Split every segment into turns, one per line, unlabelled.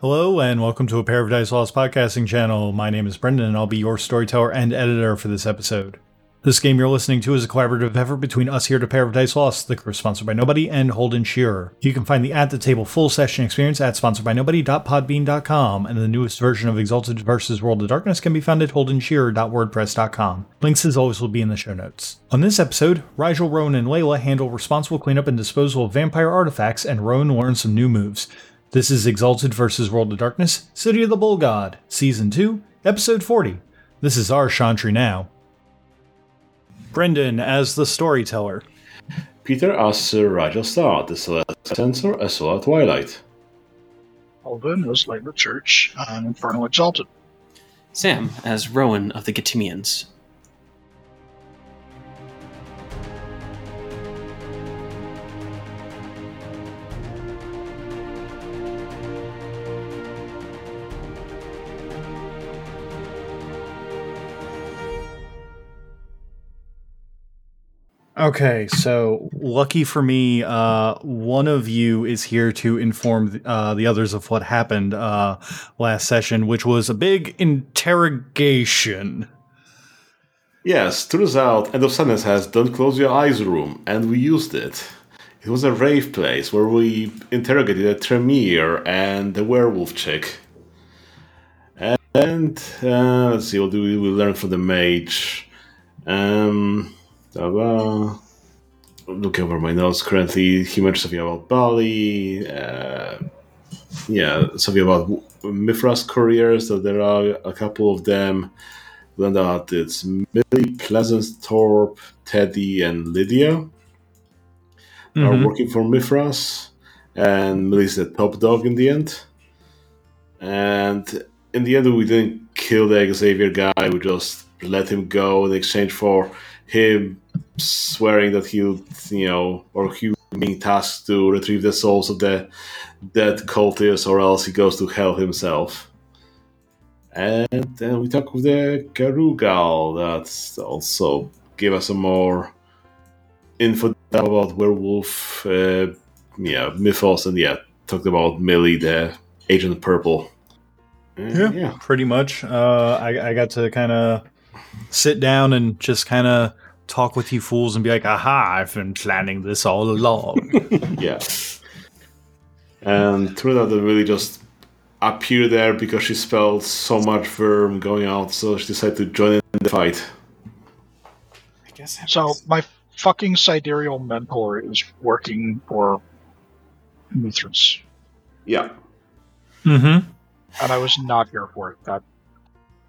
Hello, and welcome to a Paradise Lost podcasting channel. My name is Brendan, and I'll be your storyteller and editor for this episode. This game you're listening to is a collaborative effort between us here at Dice Lost, the crew sponsored by Nobody, and Holden Shearer. You can find the At the Table full session experience at sponsoredbynobody.podbean.com, and the newest version of Exalted vs. World of Darkness can be found at holdenshearer.wordpress.com. Links as always will be in the show notes. On this episode, Rigel, Rowan, and Layla handle responsible cleanup and disposal of vampire artifacts, and Rowan learns some new moves. This is Exalted vs. World of Darkness, City of the Bull God, Season 2, Episode 40. This is our Chantry now. Brendan as the storyteller.
Peter as Sir Rigel Star, the Celestial Censor, as well as Twilight.
Alvin as Layla Church and Infernal Exalted.
Sam as Rowan of the Getimians.
Okay, so lucky for me, uh, one of you is here to inform uh, the others of what happened uh, last session, which was a big interrogation.
Yes, turns out End of Sadness has Don't Close Your Eyes room, and we used it. It was a rave place where we interrogated a Tremere and the werewolf chick. And uh, let's see, what do we, we learn from the mage? Um, ta-da. Looking over my notes currently, he mentioned something about Bali. Uh, yeah, something about Mithras couriers, that there are a couple of them. Learned that it's Millie, Pleasanthorpe, Teddy, and Lydia are
Mhm.
working for Mithras, and Millie's the top dog in the end. And in the end, we didn't kill the Xavier guy. We just let him go in exchange for him swearing that he'll, you know, or he being tasked to retrieve the souls of the dead cultists, or else he goes to hell himself. And then we talk with the Garugal that also gave us some more info about werewolf, uh, yeah, mythos, and yeah, talked about Millie, the Agent Purple. And,
Yeah,
yeah.
pretty much. Uh, I, I got to kind of sit down and just kind of talk with you fools and be like, aha, I've been planning this all along.
yeah. And turned out that really just appear there because she spelled so much Wyrm going out, so she decided to join in the fight.
I guess.
So my fucking sidereal mentor is working for Mithras,
Yeah.
mm-hmm.
and I was not here for it. That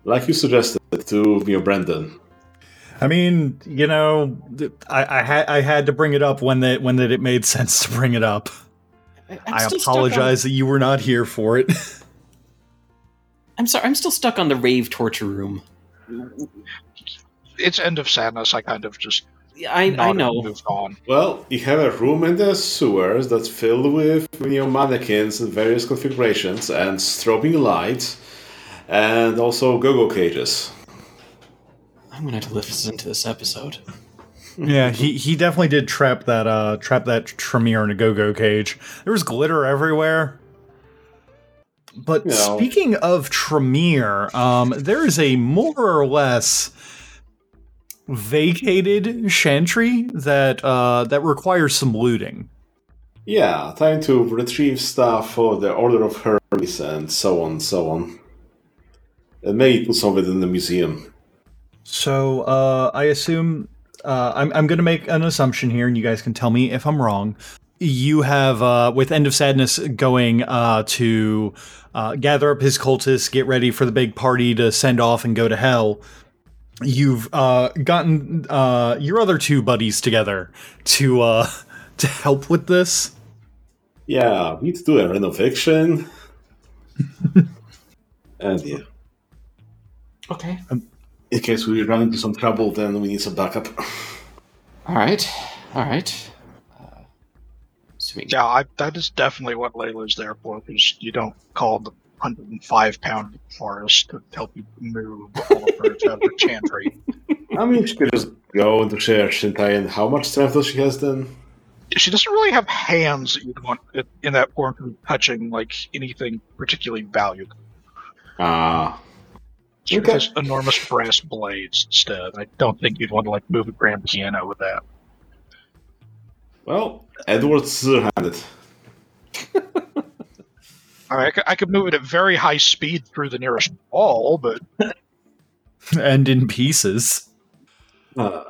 Like you suggested to me, Brendan.
I mean, you know, I, I had I had to bring it up when that when that it made sense to bring it up.
I, I'm
I
still on-
apologize that you were not here for it.
I'm sorry. I'm still stuck on the rave torture room.
it's end of sadness. I kind of just
I I know.
Well, you have a room in the sewers that's filled with you know mannequins in various configurations and strobing lights, and also go-go cages.
I'm gonna have to listen to this episode.
yeah, he he definitely did trap that uh trap that Tremere in a go-go cage. There was glitter everywhere. But
You know.
speaking of Tremere, um, there is a more or less vacated chantry that uh that requires some looting.
Yeah, time to retrieve stuff for the Order of Hermes and so on, so on. And maybe put some of it in the museum.
So uh, I assume uh, I'm I'm going to make an assumption here, and you guys can tell me if I'm wrong. You have uh, with End of Sadness going uh, to uh, gather up his cultists, get ready for the big party to send off and go to hell. You've uh, gotten uh, your other two buddies together to uh, to help with this.
Yeah, we need to do a renovation. and yeah,
Okay.
In case we run into some trouble, then we need some backup.
All right. All right. Uh, assuming.
Yeah, I, that is definitely what Layla's there for. Because you don't call the 105 pound forest to help you move all of her out of the chantry.
I mean, she could just go into share Shintai, and how much strength does she has then?
she doesn't really have hands that you'd want in that form to be touching like anything particularly valuable.
Ah,
She
Okay.
has enormous brass blades instead. I don't think you'd want to like move a grand piano with that.
well, Edward's scissor-handed.
I, mean, I, could, I could move it at very high speed through the nearest wall, but
and in pieces.
Uh,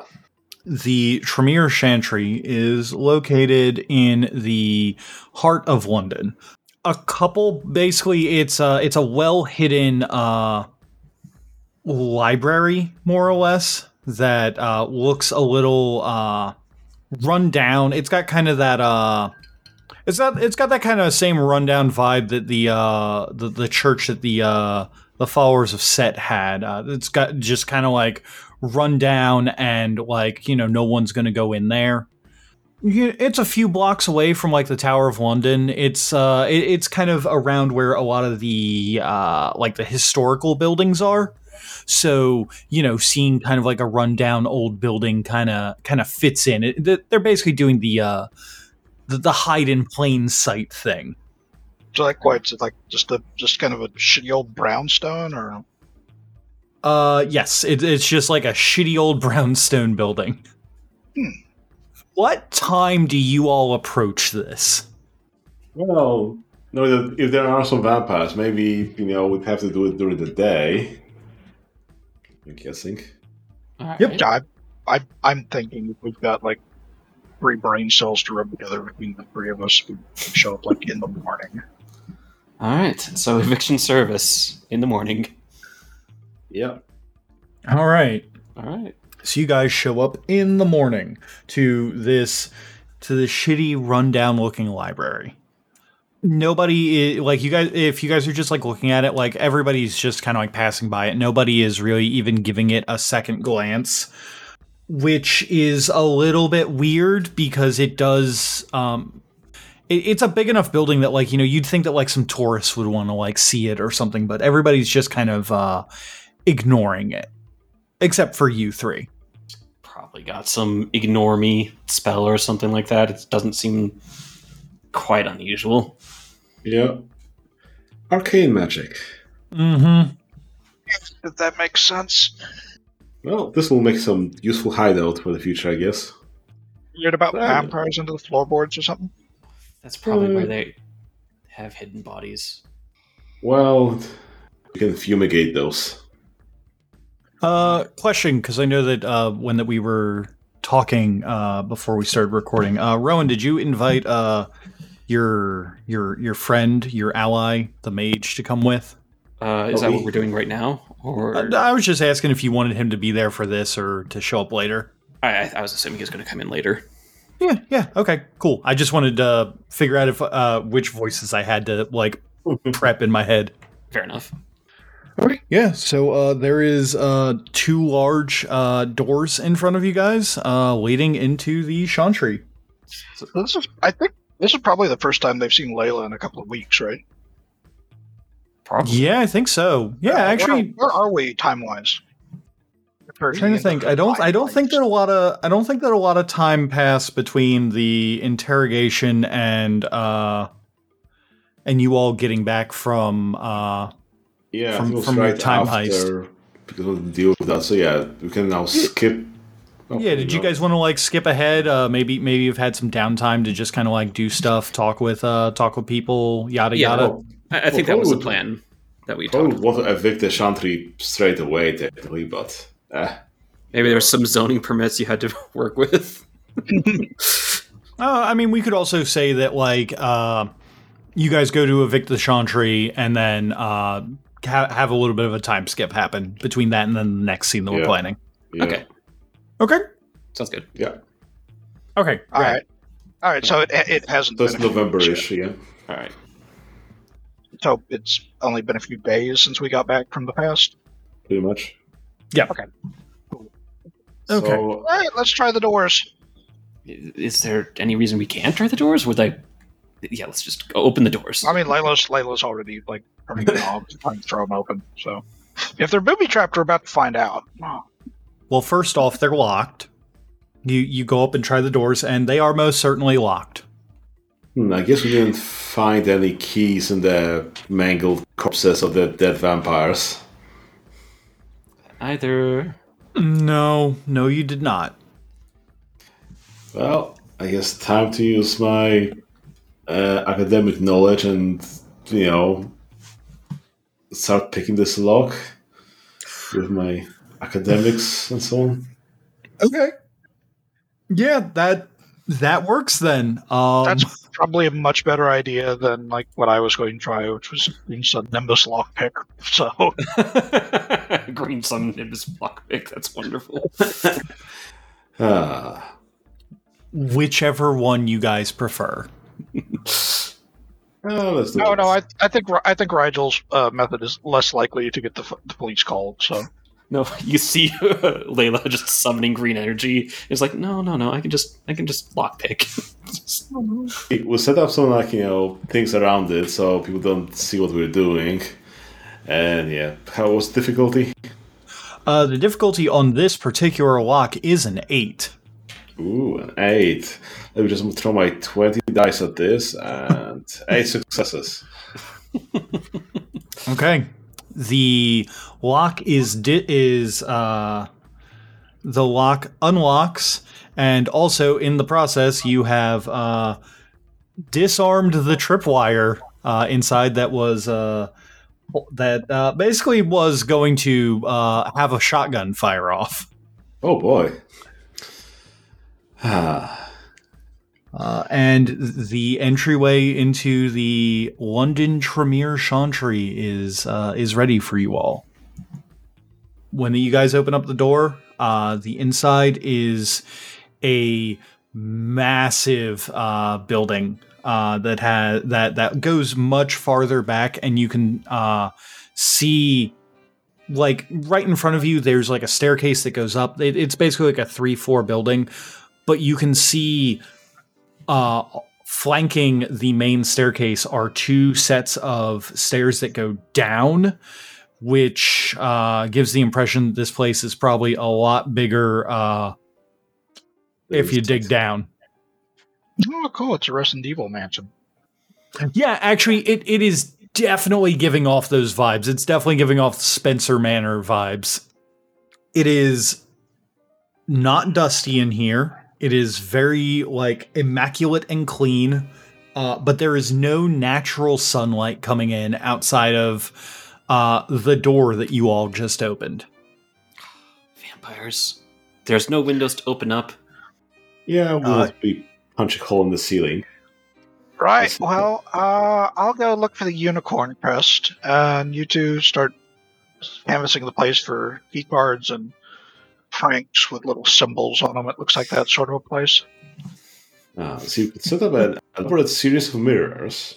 The Tremere Chantry is located in the heart of London. A couple, basically, it's a it's a well hidden uh, library, more or less, that uh, looks a little uh, run down. It's got kind of that uh, it's got it's got that kind of same rundown vibe that the uh, the the church that the uh, the followers of Set had. Uh, it's got just kind of like run down and like you know no one's gonna go in there it's a few blocks away from like the tower of london it's uh it- it's kind of around where a lot of the uh like the historical buildings are so you know seeing kind of like a rundown old building kind of kind of fits in it they're basically doing the uh the, the hide in plain sight thing
so like what? It's like just a just kind of a shitty old brownstone, or
Uh, yes, it, it's just like a shitty old brownstone building.
Hmm.
What time do you all approach this?
well, no, if there are some vampires, maybe you know we'd have to do it during the day. I'm guessing.
All right.
Yep.
Yeah, I, I, I'm thinking if we've got like three brain cells to rub together between the three of us, we show up like in the morning.
All right. So eviction service in the morning.
Yep.
All right.
All right.
So you guys show up in the morning to this to this shitty rundown looking library. Nobody i like you guys if you guys are just like looking at it like everybody's just kind of like passing by it. Nobody is really even giving it a second glance, which is a little bit weird because it does um it, it's a big enough building that like you know you'd think that like some tourists would want to like see it or something, but everybody's just kind of uh ignoring it except for you three.
Probably got some ignore me spell or something like that. It doesn't seem quite unusual.
Yeah. Arcane magic.
Mm-hmm.
If that makes sense.
Well, this will make some useful hideout for the future, I guess.
You heard about
Right.
vampires under the floorboards or something?
That's probably
Uh,
where they have hidden bodies.
Well, we can fumigate those.
Uh, question, because I know that uh, when that we were talking uh, before we started recording, uh, Rowan, did you invite uh, your your your friend, your ally, the mage, to come with?
Uh, is that
we-
what we're doing right now? Or
I was just asking if you wanted him to be there for this or to show up later.
I, I- I was assuming he was going to come in later.
Yeah, yeah, okay, cool. I just wanted to figure out if uh, which voices I had to like prep in my head.
Fair enough.
Okay. Yeah. So uh, there is uh, two large uh, doors in front of you guys, uh, leading into the Chantry.
So this is, I think, this is probably the first time they've seen Layla in a couple of weeks, right?
Probably.
Yeah, I think so. Yeah,
Uh,
actually,
where, where are we time wise?
I'm trying to think. I don't. I don't think that a lot of. I don't think that a lot of time passed between the interrogation and uh, and you all getting back from. Uh,
Yeah,
From-
it was
from your time
after because of the deal with that. So yeah, we can now skip. Oh,
yeah. Did you guys want to like skip ahead? Uh, maybe maybe you've had some downtime to just kind of like do stuff, talk with uh, talk with people, yada
Yeah,
yada.
Oh,
I, I think
Well,
that was the plan that we
Probably
talked.
want to evict the Chantry straight away, technically, but eh.
Maybe there was some zoning permits you had to work with.
Uh, I mean, we could also say that like uh, you guys go to evict the Chantry and then uh, ha- have a little bit of a time skip happen between that and then the next scene that we're planning.
yeah,
Okay,
Okay.
sounds good.
yeah.
Okay.
All
right.
right. All right. So it, it hasn't
So it's
been a
November-ish, yeah.
All right.
So it's only been a few days since we got back from the past.
Pretty much. Yeah.
Okay.
So,
All right. Let's try the doors.
Is there any reason we can't try the doors? Would I? Yeah, let's just go open the doors.
I mean, Layla's Layla's already like turning the knobs, trying to throw them open. So if they're booby trapped, we're about to find out. Oh,
Well, first off, they're locked. You you go up and try the doors, and they are most certainly locked.
Hmm, I guess we didn't find any keys in the mangled corpses of the dead vampires.
Either.
No, no, you did not.
Well, I guess time to use my uh, academic knowledge and, you know, start picking this lock with my academics and so on.
Okay. Yeah, that that works then. Um,
That's probably a much better idea than like what I was going to try, which was being some Nimbus lockpick. So
Green Sun Nimbus lockpick. That's wonderful.
Ah,
whichever one you guys prefer.
oh,
no, no, I, I think I think Rigel's uh, method is less likely to get the, the police called. So
No, you see Layla just summoning green energy. It's like, no, no, no. I can just, I can just lockpick. Just-
We'll set up some, like, you know, things around it so people don't see what we're doing. And yeah, how was difficulty?
Uh, the difficulty on this particular lock is an eight.
Ooh, an eight. Let me just throw my 20 dice at this and eight successes.
Okay. The lock is di- is uh the lock unlocks and also in the process you have uh disarmed the tripwire uh inside that was uh that uh, basically was going to uh, have a shotgun fire off.
Oh boy.
Uh, and the entryway into the London Tremere Chantry is uh, is ready for you all. When you guys open up the door, uh, the inside is a massive uh, building uh, that has that that goes much farther back, and you can see like right in front of you. There's like a staircase that goes up. It, it's basically like a three floor building, but you can see uh, flanking the main staircase are two sets of stairs that go down, which uh, gives the impression this place is probably a lot bigger uh, if you dig down.
oh, cool! It's a Resident Evil mansion.
Yeah, actually, it, it is definitely giving off those vibes. It's definitely giving off Spencer Manor vibes. It is not dusty in here. It is very like immaculate and clean, uh, but there is no natural sunlight coming in outside of uh, the door that you all just opened.
Vampires. There's no windows to open up.
Yeah, we'll
Uh,
be punch a hole in the ceiling.
Right. Well, uh, I'll go look for the unicorn crest, and you two start canvassing the place for key cards and pranks with little symbols on them. It looks like that sort of a place.
Ah, so you could set up an elaborate series of mirrors.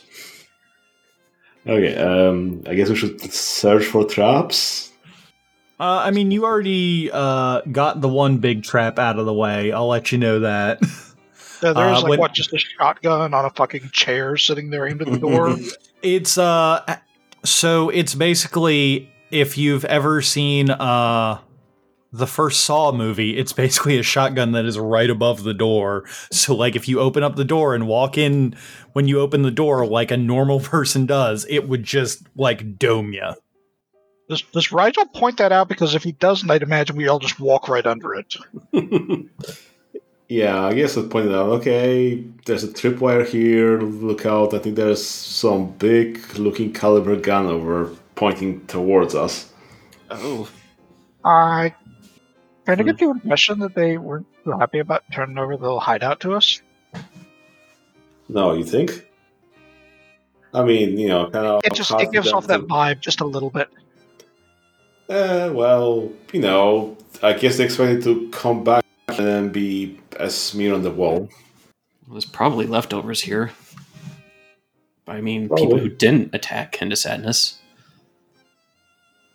Okay, um, I guess we should search for traps.
Uh, I mean, you already uh, got the one big trap out of the way. I'll let you know that.
Yeah, there's
Uh,
like
when-
what, just a shotgun on a fucking chair sitting there aimed at the door.
It's uh so it's basically if you've ever seen uh the first Saw movie, it's basically a shotgun that is right above the door. So like if you open up the door and walk in when you open the door like a normal person does, it would just like dome you.
does, does Rigel point that out? Because if he doesn't, I'd imagine we all just walk right under it.
Yeah, I guess I pointed out, okay, there's a tripwire here, look out, I think there's some big looking caliber gun over pointing towards us.
Oh,
I kind of get the impression that they weren't too happy about turning over the little hideout to us.
No, you think? I mean, you know, kind of.
It just it gives off that vibe just a little bit.
Uh, well, you know, I guess they expected to come back and then be a smear on the wall.
there's probably leftovers here. I mean,
Probably.
people who didn't attack End of Sadness.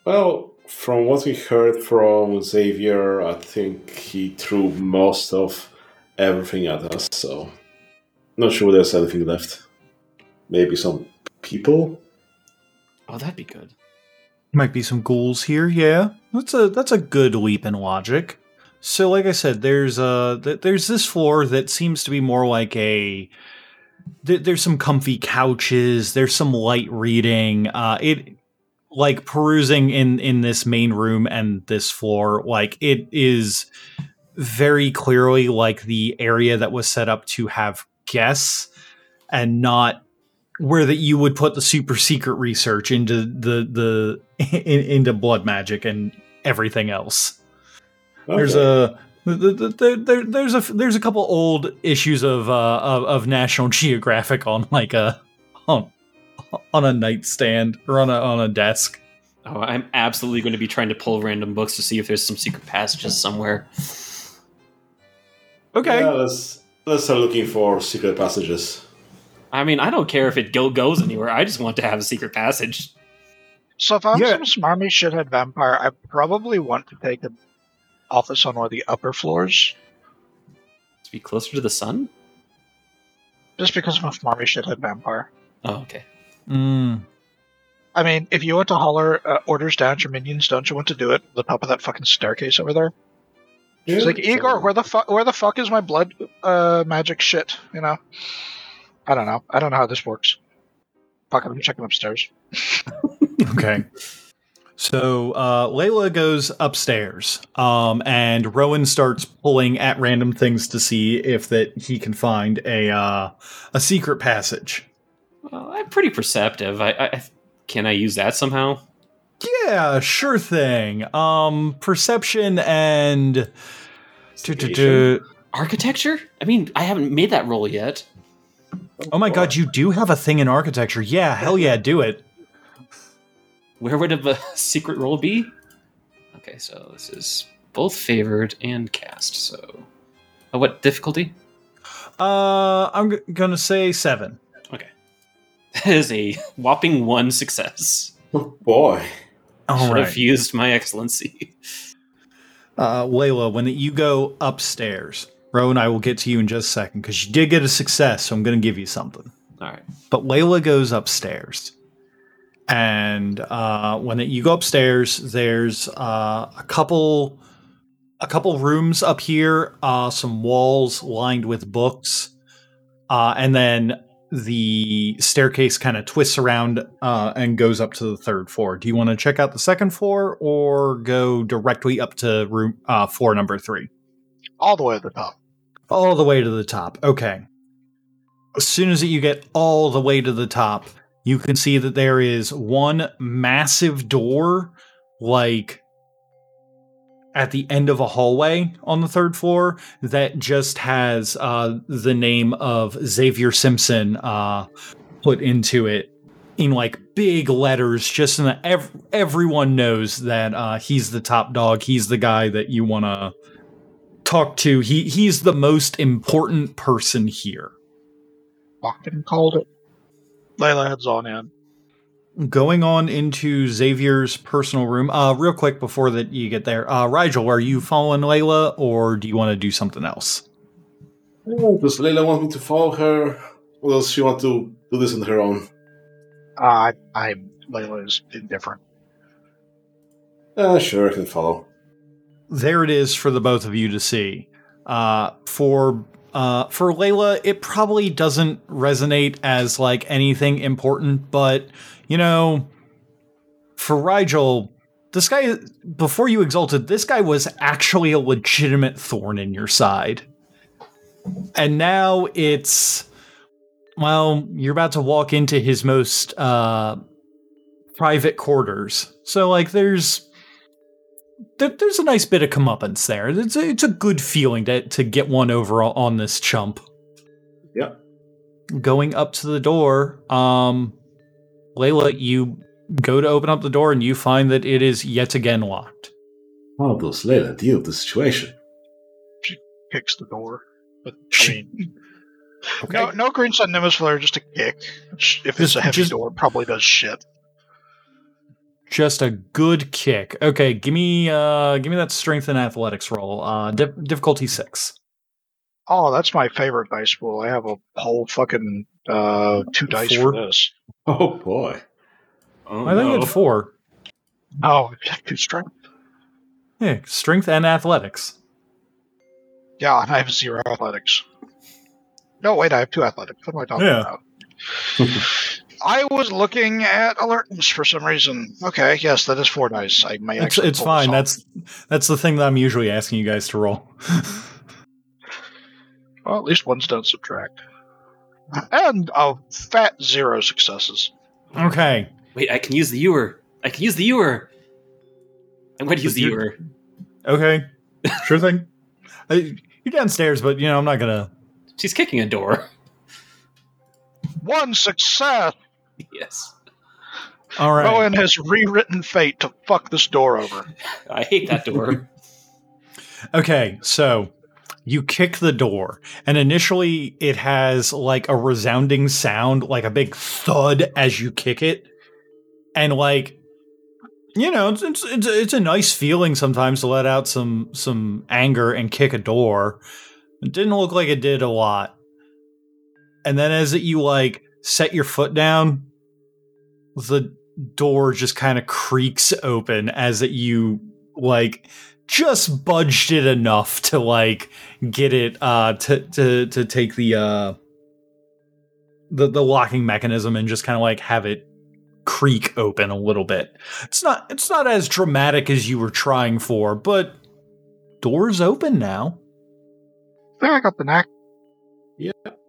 Well, from what we heard from Xavier, I think he threw most of everything at us, so not sure there's anything left. Maybe some people?
Oh, that'd be good.
Might be some ghouls here, yeah. That's a that's a good leap in logic. So, like I said, there's uh th- there's this floor that seems to be more like a. Th- there's some comfy couches. There's some light reading. Uh, it like perusing in in this main room and this floor. Like it is very clearly like the area that was set up to have guests and not where that you would put the super secret research into the the in, into blood magic and everything else. There's a the, the, the, there, there's a there's a couple old issues of uh of, of National Geographic on like a on on a nightstand or on a on a desk.
Oh, I'm absolutely going to be trying to pull random books to see if there's some secret passages somewhere.
Okay.
Yeah, let's let's start looking for secret passages.
I mean, I don't care if it go- goes anywhere. I just want to have a secret passage.
So if I'm
Yeah.
some smarmy shithead vampire, I probably want to take an office on one of the upper floors,
To be closer to the sun?
just because I'm a smarmy shithead vampire.
Oh, okay.
Mm.
I mean, if you want to holler uh, orders down to your minions, don't you want to do it at the top of that fucking staircase over there? It's like Igor, where the fuck, where the fuck is my blood uh, magic shit? You know, I don't know. I don't know how this works. Fuck, I'm checking upstairs.
Okay. So uh, Layla goes upstairs, um, and Rowan starts pulling at random things to see if that he can find a uh, a secret passage.
Well, I'm pretty perceptive. I, I can I use that somehow?
Yeah, sure thing. Um, perception and
Architecture? I mean, I haven't made that roll yet.
oh my god, you do have a thing in architecture. Yeah, hell yeah, do it.
Where would a secret roll be? Okay, so this is both favored and cast. So, oh, what difficulty?
Uh, I'm g- gonna say seven.
Okay, that is a whopping one success.
Oh boy.
All
Should have used my excellency.
Uh, Layla, when you go upstairs, Rowan, I will get to you in just a second because you did get a success, so I'm going to give you something.
All right.
But Layla goes upstairs, and uh, when you go upstairs, there's uh, a couple, a couple rooms up here, uh, some walls lined with books, uh, and then the staircase kind of twists around uh, and goes up to the third floor. Do you want to check out the second floor or go directly up to room uh, floor number three?
All the way to the top.
All the way to the top. Okay. As soon as you get all the way to the top, you can see that there is one massive door, like at the end of a hallway on the third floor, that just has uh, the name of Xavier Simpson uh, put into it in like big letters, just in the ev- everyone knows that uh, he's the top dog. He's the guy that you want to talk to. He he's the most important person here.
Fucking called it. Layla heads on in.
Going on into Xavier's personal room. Uh, real quick before that you get there, uh, Rigel, are you following Layla, or do you want to do something else?
Does Layla want me to follow her? Or does she want to do this on her own?
Uh, I, I, Layla is indifferent.
Uh, sure, I can follow.
There it is for the both of you to see. Uh, for uh, for Layla, it probably doesn't resonate as like anything important, but you know, for Rigel, this guy before you exalted, this guy was actually a legitimate thorn in your side. And now it's well, you're about to walk into his most uh private quarters. So like there's there, there's a nice bit of comeuppance there. It's a, it's a good feeling to to get one over on this chump.
Yep.
Going up to the door, um, Layla, you go to open up the door and you find that it is yet again locked.
How does Layla deal with the situation?
She kicks the door. But, I
She-
mean,
Okay.
no, no green sun nimbus flare, just a kick. If it's
Just-
a heavy
just-
door, probably does shit.
Just a good kick. Okay, give me uh give me that strength and athletics roll. Uh dif- difficulty 6.
Oh, that's my favorite dice pool. I have a whole fucking uh, two dice
Four?
for this.
Oh boy.
Oh,
I think
no.
it's 4.
Oh, two strength.
Yeah, strength and athletics.
Yeah, and I have zero athletics. No, wait, I have two athletics. What am I talking
Yeah.
about? I was looking at alertness for some reason. Okay, yes, that is four dice. I may
It's
actually
it's fine. That's that's the thing that I'm usually asking you guys to roll.
well, at least ones don't subtract. And a fat zero successes.
okay.
Wait, I can use the ewer. I can use the ewer. I'm going to use the
you-
ewer.
Okay. Sure thing. Uh, You're downstairs, but you know I'm not gonna.
She's kicking a door.
One success.
yes.
All right.
Rowan has rewritten fate to fuck this door over.
I hate that door.
Okay, so you kick the door, and initially it has like a resounding sound, like a big thud as you kick it, and like you know, it's it's it's, it's a nice feeling sometimes to let out some some anger and kick a door. It didn't look like it did a lot, and then as it, you like set your foot down, the door just kind of creaks open as it you like just budged it enough to like get it uh to to to take the uh the the locking mechanism and just kind of like have it creak open a little bit. It's not it's not as dramatic as you were trying for, but doors open now.
There, I got the knack. Yep.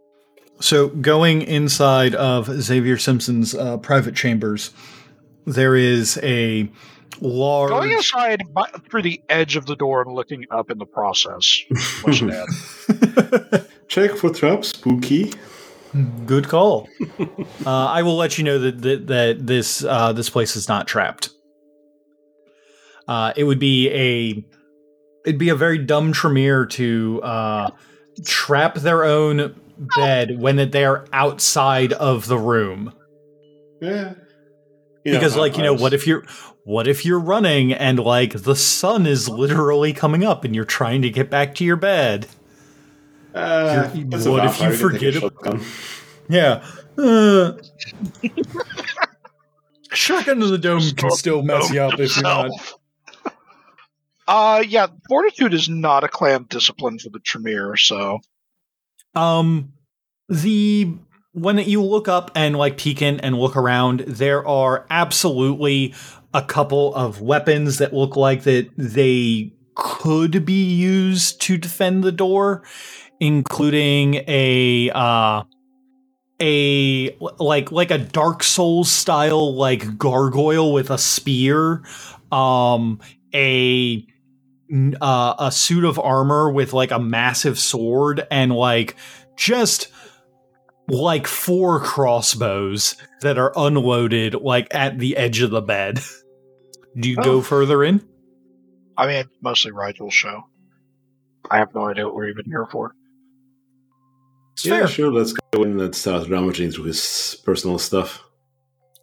So going inside of Xavier Simpson's uh, private chambers, there is a large
Going inside by, through the edge of the door and looking up in the process. Was bad.
Check for traps, spooky.
Good call. uh, I will let you know that that, that this uh, this place is not trapped. Uh, it would be a it'd be a very dumb Tremere to uh, trap their own bed when that they are outside of the room.
Yeah.
because like you know what if you're what if you're running and like the sun is literally coming up and you're trying to get back to your bed?
Uh,
you're-
it's a
what if you
vampire, can take a
forget it- yeah. Uh, shotgun to the dome can still mess you up if you're not
Uh, yeah, fortitude is not a clan discipline for the Tremere, so.
Um, the when you look up and like peek in and look around, there are absolutely a couple of weapons that look like that they could be used to defend the door, including a uh a like like a Dark Souls style like gargoyle with a spear, um a uh, a suit of armor with like a massive sword and like just like four crossbows that are unloaded like at the edge of the bed. Do you go
Oh.
further in?
I mean, mostly Rigel's show. I have no idea what we're even here for.
It's
Yeah,
fair.
sure. Let's go in and start rummaging through his personal stuff.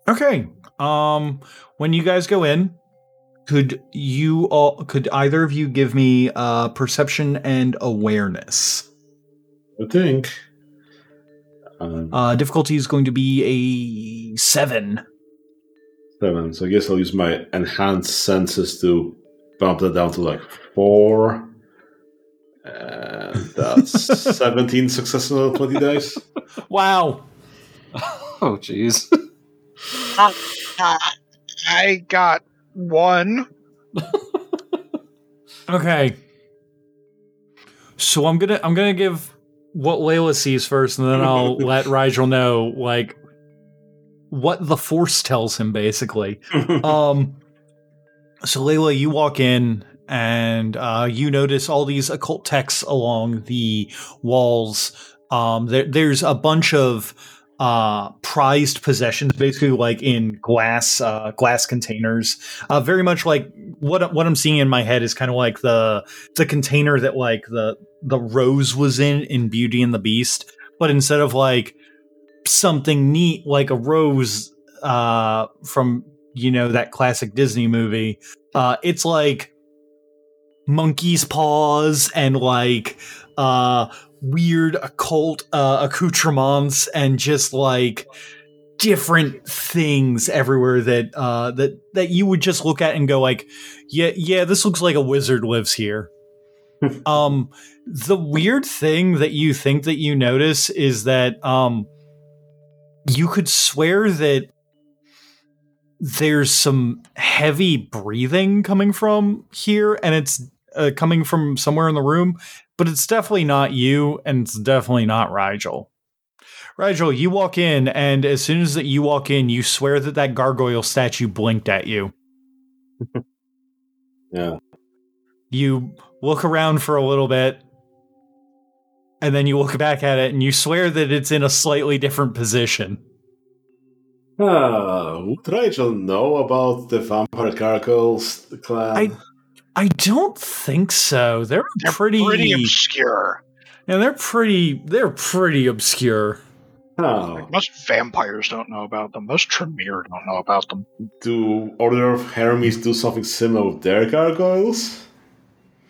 Okay. Um when you guys go in, could you all could either of you give me uh perception and awareness?
I think. Um,
Uh difficulty is going to be a 7.
seven. So I guess I'll use my enhanced senses to bump that down to like four. And that's 17 successes on 20 dice.
Wow.
Oh, jeez.
I got one.
Okay. So I'm gonna I'm gonna give what Layla sees first, and then I'll let Rigel know like what the Force tells him, basically. Um. So Layla, you walk in and uh, you notice all these occult texts along the walls. Um, there, there's a bunch of uh, prized possessions, basically like in glass uh, glass containers. Uh, very much like what what I'm seeing in my head is kind of like the the container that like the the rose was in in Beauty and the Beast, but instead of like something neat like a rose uh, from you know that classic Disney movie, uh, it's like monkey's paws and like uh weird occult uh accoutrements and just like different things everywhere that uh that that you would just look at and go like yeah yeah this looks like a wizard lives here. Um, the weird thing that you think that you notice is that um, you could swear that there's some heavy breathing coming from here, and it's uh, coming from somewhere in the room, but it's definitely not you, and it's definitely not Rigel. Rigel, you walk in, and as soon as that you walk in, you swear that that gargoyle statue blinked at you.
Yeah.
You look around for a little bit, and then you look back at it, and you swear that it's in a slightly different position.
Ah, would Rigel know about the vampire gargoyles clan?
I- I don't think so. They're,
They're
pretty,
pretty obscure.
yeah, they're pretty. They're pretty obscure.
oh,
Most vampires don't know about them. Most Tremere don't know about them.
do Order of Hermes do something similar with their gargoyles?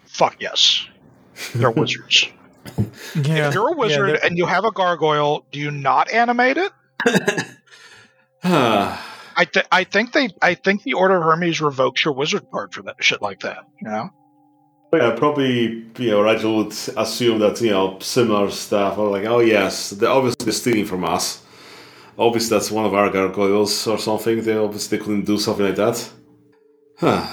Fuck yes. They're wizards.
Yeah,
if you're a wizard
they're-
and you have a gargoyle, do you not animate it? I, th- I think they I think the Order of Hermes revokes your wizard card for that shit like that. You know,
yeah, probably, you know, Rigel would assume that, you know, similar stuff, or like, oh yes, they're obviously stealing from us. Obviously, that's one of our gargoyles or something. They obviously couldn't do something like that. Huh.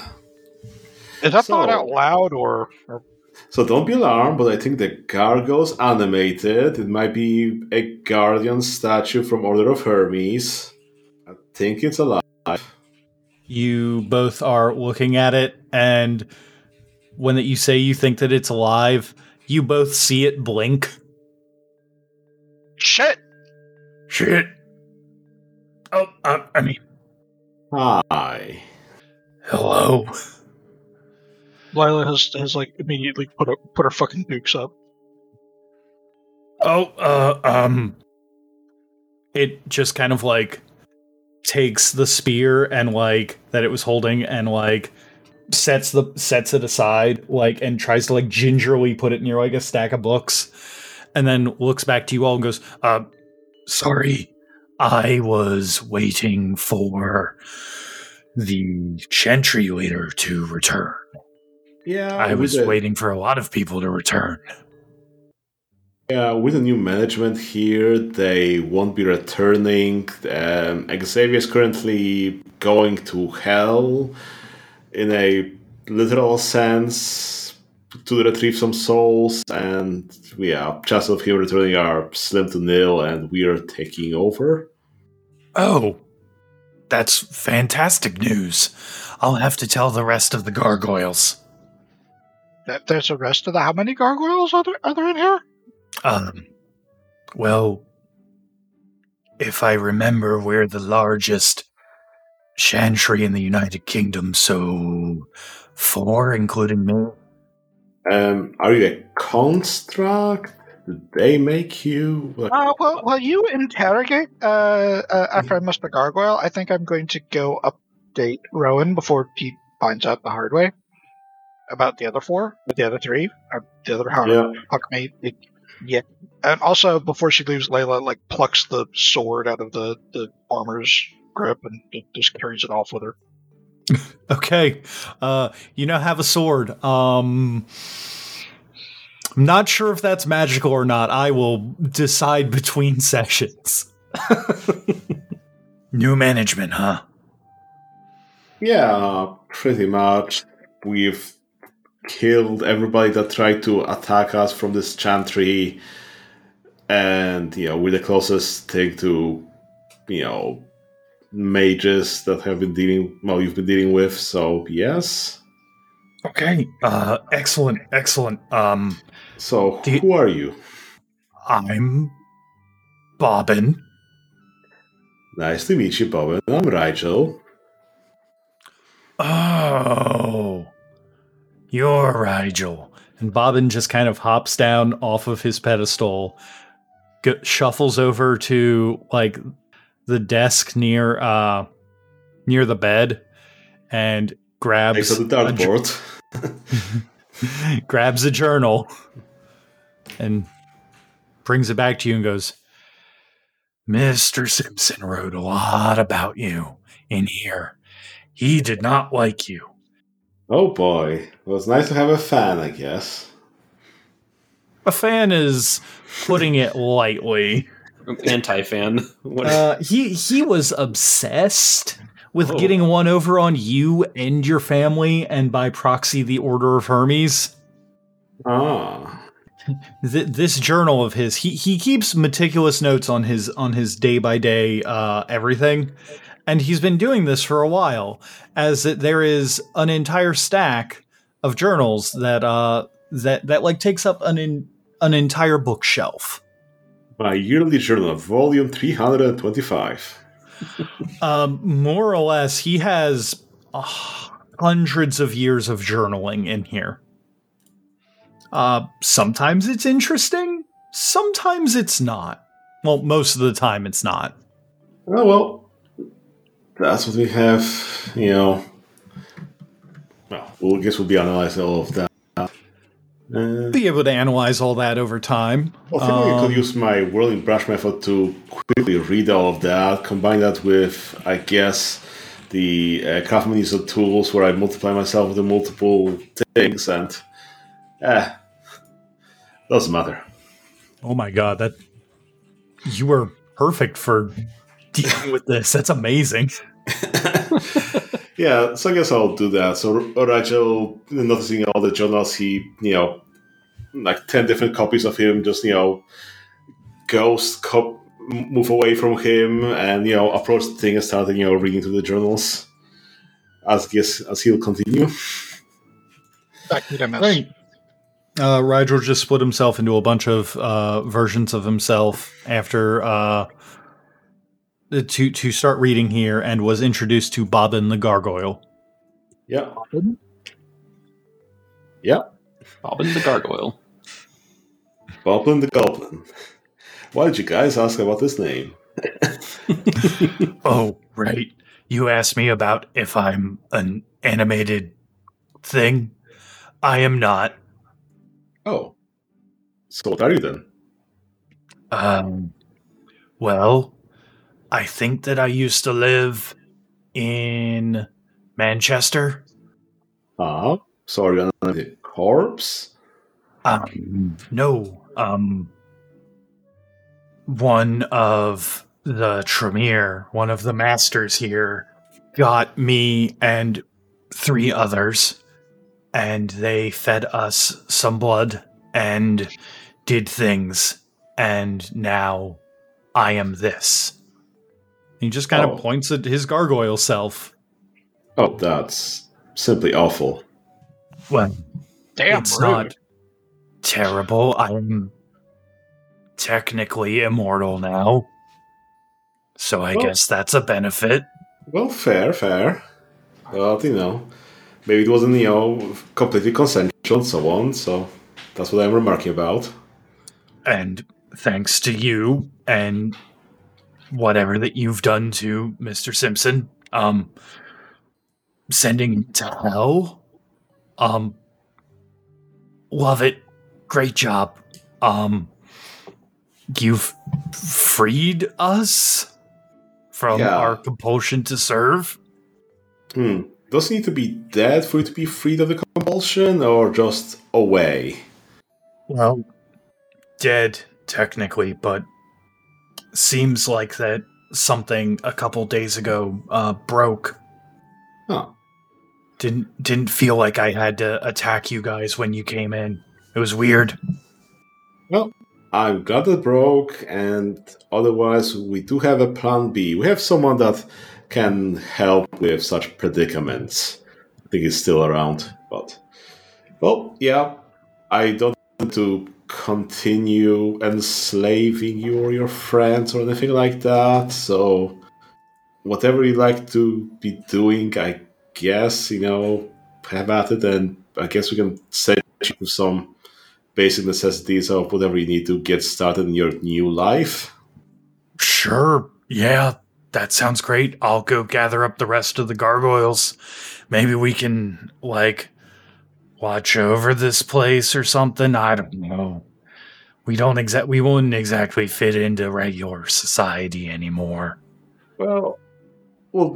is that
So-
thought out loud or, or
So don't be alarmed, but I think the gargoyle's animated. It might be a guardian statue from Order of Hermes. I think it's alive.
you both are looking at it, and when that you say you think that it's alive, you both see it blink.
shit?
Shit. Oh, uh, I mean,
Hi.
hello.
Layla has has like immediately put a, put her fucking dukes up.
Oh, uh, um, it just kind of like takes the spear and like that it was holding and like sets the sets it aside like and tries to like gingerly put it near like a stack of books and then looks back to you all and goes uh sorry. I was waiting for the chantry leader to return.
Yeah,
i was waiting for a lot of people to return
Yeah, with the new management here, they won't be returning. Um, Xavier is currently going to hell in a literal sense to retrieve some souls, and yeah, chances of him returning are slim to nil, and we are taking over.
Oh, that's fantastic news. I'll have to tell the rest of the gargoyles.
That there's a rest of the how many gargoyles are there are there in here?
Um, well, if I remember, we're the largest chantry in the United Kingdom, so four, including me.
Um, are you a construct? Did they make you? Like,
Uh, well, while you interrogate uh, uh, after I must the gargoyle, I think I'm going to go update Rowan before he finds out the hard way about the other four, the other three, or the other how
yeah.
fuck me, it, yeah. And also before she leaves, Layla like plucks the sword out of the the armor's grip and it just carries it off with her.
Okay, uh, you now have a sword. Um, I'm not sure if that's magical or not. I will decide between sessions. New management, huh?
Yeah, pretty much. We've killed everybody that tried to attack us from this chantry, and you know we're the closest thing to, you know, mages that have been dealing. Well, you've been dealing with. So yes.
Okay. Uh, excellent, excellent. Um,
So
Do you-
who are you?
I'm Bobbin.
Nice to meet you, bobbin I'm Rigel.
Oh, you're Rigel. And Bobbin just kind of hops down off of his pedestal, go- shuffles over to like the desk near uh near the bed, and grabs
the
a ju-
dartboard.
grabs a journal and brings it back to you and goes, Mr. Simpson wrote a lot about you in here. He did not like you.
Oh boy, well, it's nice to have a fan, I guess.
A fan is putting it lightly.
Anti fan.
Uh, he he was obsessed with
Oh.
getting one over on you and your family, and by proxy, the Order of Hermes.
Ah.
Th- this journal of his, he he keeps meticulous notes on his on his day by day uh, everything, and he's been doing this for a while. As that there is an entire stack of journals that uh that that like takes up an in, an entire bookshelf.
My yearly journal, volume 325.
Um, more or less, he has uh, hundreds of years of journaling in here. Uh, sometimes it's interesting, sometimes it's not. Well, most of the time it's not.
Oh, well. That's what we have, you know. Well, we'll I guess we'll be analyzing all of that. Uh,
Be able to analyze all that over time.
Well, I think I
Um,
could use my whirling brush method to quickly read all of that, combine that with, I guess, the uh, Craftsman user tools where I multiply myself with the multiple things, and eh, doesn't matter.
Oh my god, that you were perfect for dealing with this. That's amazing.
Yeah, so I guess I'll do that. So Rigel, noticing all the journals, he, you know, like 10 different copies of him, just, you know, ghost cop- move away from him and, you know, approach the thing and start, you know, reading through the journals. As guess as he'll continue.
Back to MS.
Right. Uh, Rigel just split himself into a bunch of uh, versions of himself after uh, to to start reading here, and was introduced to Bobbin the Gargoyle.
Yeah. Yep.
Bobbin the Gargoyle.
Goblin the Goblin. Why did you guys ask about this name?
Oh, right. You asked me about if I'm an animated thing. I am not.
Oh. So what are you then?
Um, well, I think that I used to live in Manchester.
Ah, so are you a corpse?
Um, no. Um, one of the Tremere, one of the masters here, got me and three others, and they fed us some blood and did things, and now I am this. He just kind
Oh.
of points at his gargoyle self.
Oh, that's simply awful.
Well,
Damn,
it's
rude.
not terrible. I'm technically immortal now. So I
Well-
guess that's a benefit.
Well, fair, fair. But, you know, maybe it wasn't, you know, completely consensual and so on, so that's what I'm remarking about.
And thanks to you and whatever that you've done to Mr. Simpson, um sending to hell. Um love it. Great job. Um you've freed us from
Yeah.
our compulsion to serve.
Hmm. Does he need to be dead for you to be freed of the compulsion, or just away?
Well, dead technically, but seems like that something a couple days ago uh, broke.
Huh.
Didn't didn't feel like I had to attack you guys when you came in. It was weird.
Well, I'm glad it broke, and otherwise, we do have a plan B. We have someone that can help with such predicaments. I think he's still around, but. Well, yeah, I don't want to continue enslaving you or your friends or anything like that, so. Whatever you like to be doing, I guess, you know, have at it, and I guess we can set you some basic necessities of whatever you need to get started in your new life.
Sure. Yeah, that sounds great. I'll go gather up the rest of the gargoyles. Maybe we can like watch over this place or something. I don't know. We don't exact we wouldn't exactly fit into regular society anymore.
Well, well,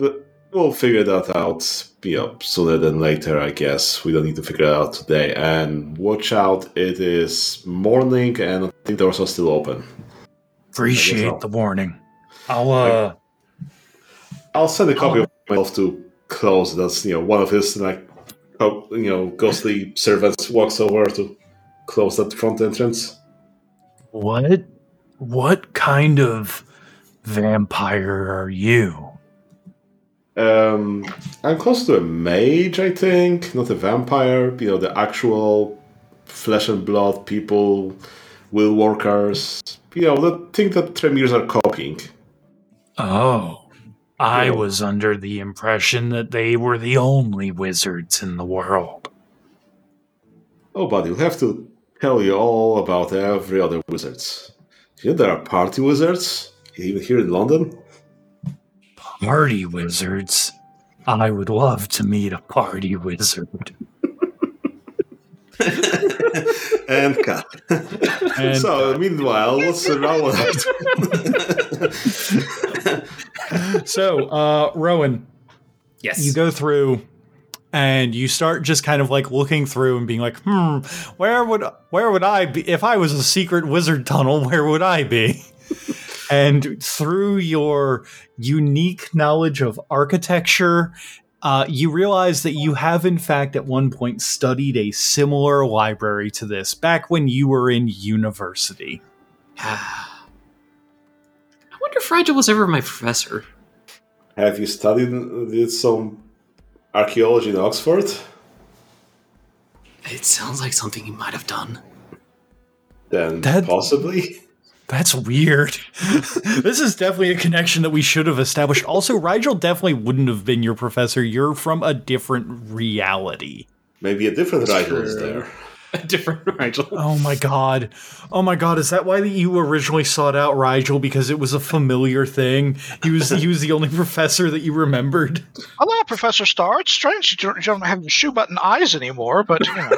we'll figure that out, you know, sooner than later, I guess. We don't need to figure it out today. And watch out, it is morning, and I think doors are still open.
Appreciate the warning. I'll uh
I'll send a copy of myself to close. That's you know one of his like, oh, you know, ghostly servants walks over to close that front entrance.
what what kind of vampire are you?
Um, I'm close to a mage, I think, not a vampire. You know, the actual flesh and blood people, will workers. You know, the thing that Tremeres are copying.
Oh, I was under the impression that they were the only wizards in the world.
Oh, buddy, we'll have to tell you all about every other wizards. You know, there are party wizards, even here in London.
Party wizards. I would love to meet a party wizard.
and cut.
And
so, meanwhile, what's the wrong with
so uh Rowan,
Yes.
you go through and you start just kind of like looking through and being like, hmm, where would where would I be if I was a secret wizard tunnel? Where would I be? and through your unique knowledge of architecture, uh, you realize that you have, in fact, at one point studied a similar library to this back when you were in university.
I wonder if Rigel was ever my professor.
Have you studied did some um, archaeology in Oxford?
It sounds like something you might have done.
Then
That-
possibly.
That's weird. this is definitely a connection that we should have established. Also, Rigel definitely wouldn't have been your professor. You're from a different reality.
Maybe a different Rigel is there.
A different Rigel.
Oh my god. Oh my god, is that why you originally sought out Rigel because it was a familiar thing? He was he was the only professor that you remembered.
Hello, Professor Star. It's strange you don't, you don't have your shoe button eyes anymore, but you know.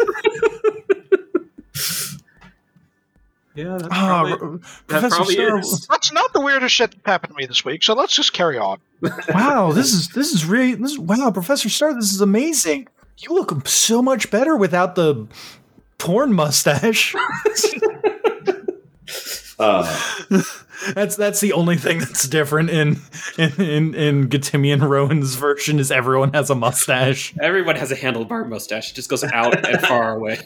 Yeah, that's
Ah,
probably,
R-
that
Professor
probably
Star.
is.
that's not the weirdest shit that happened to me this week. So let's just carry on.
Wow, this is this is really this is, wow, Professor Star, this is amazing. You look so much better without the porn mustache.
Uh,
That's that's the only thing that's different in in in, in Gatimian Rowan's version is everyone has a mustache.
Everyone has a handlebar mustache. It just goes out and far away.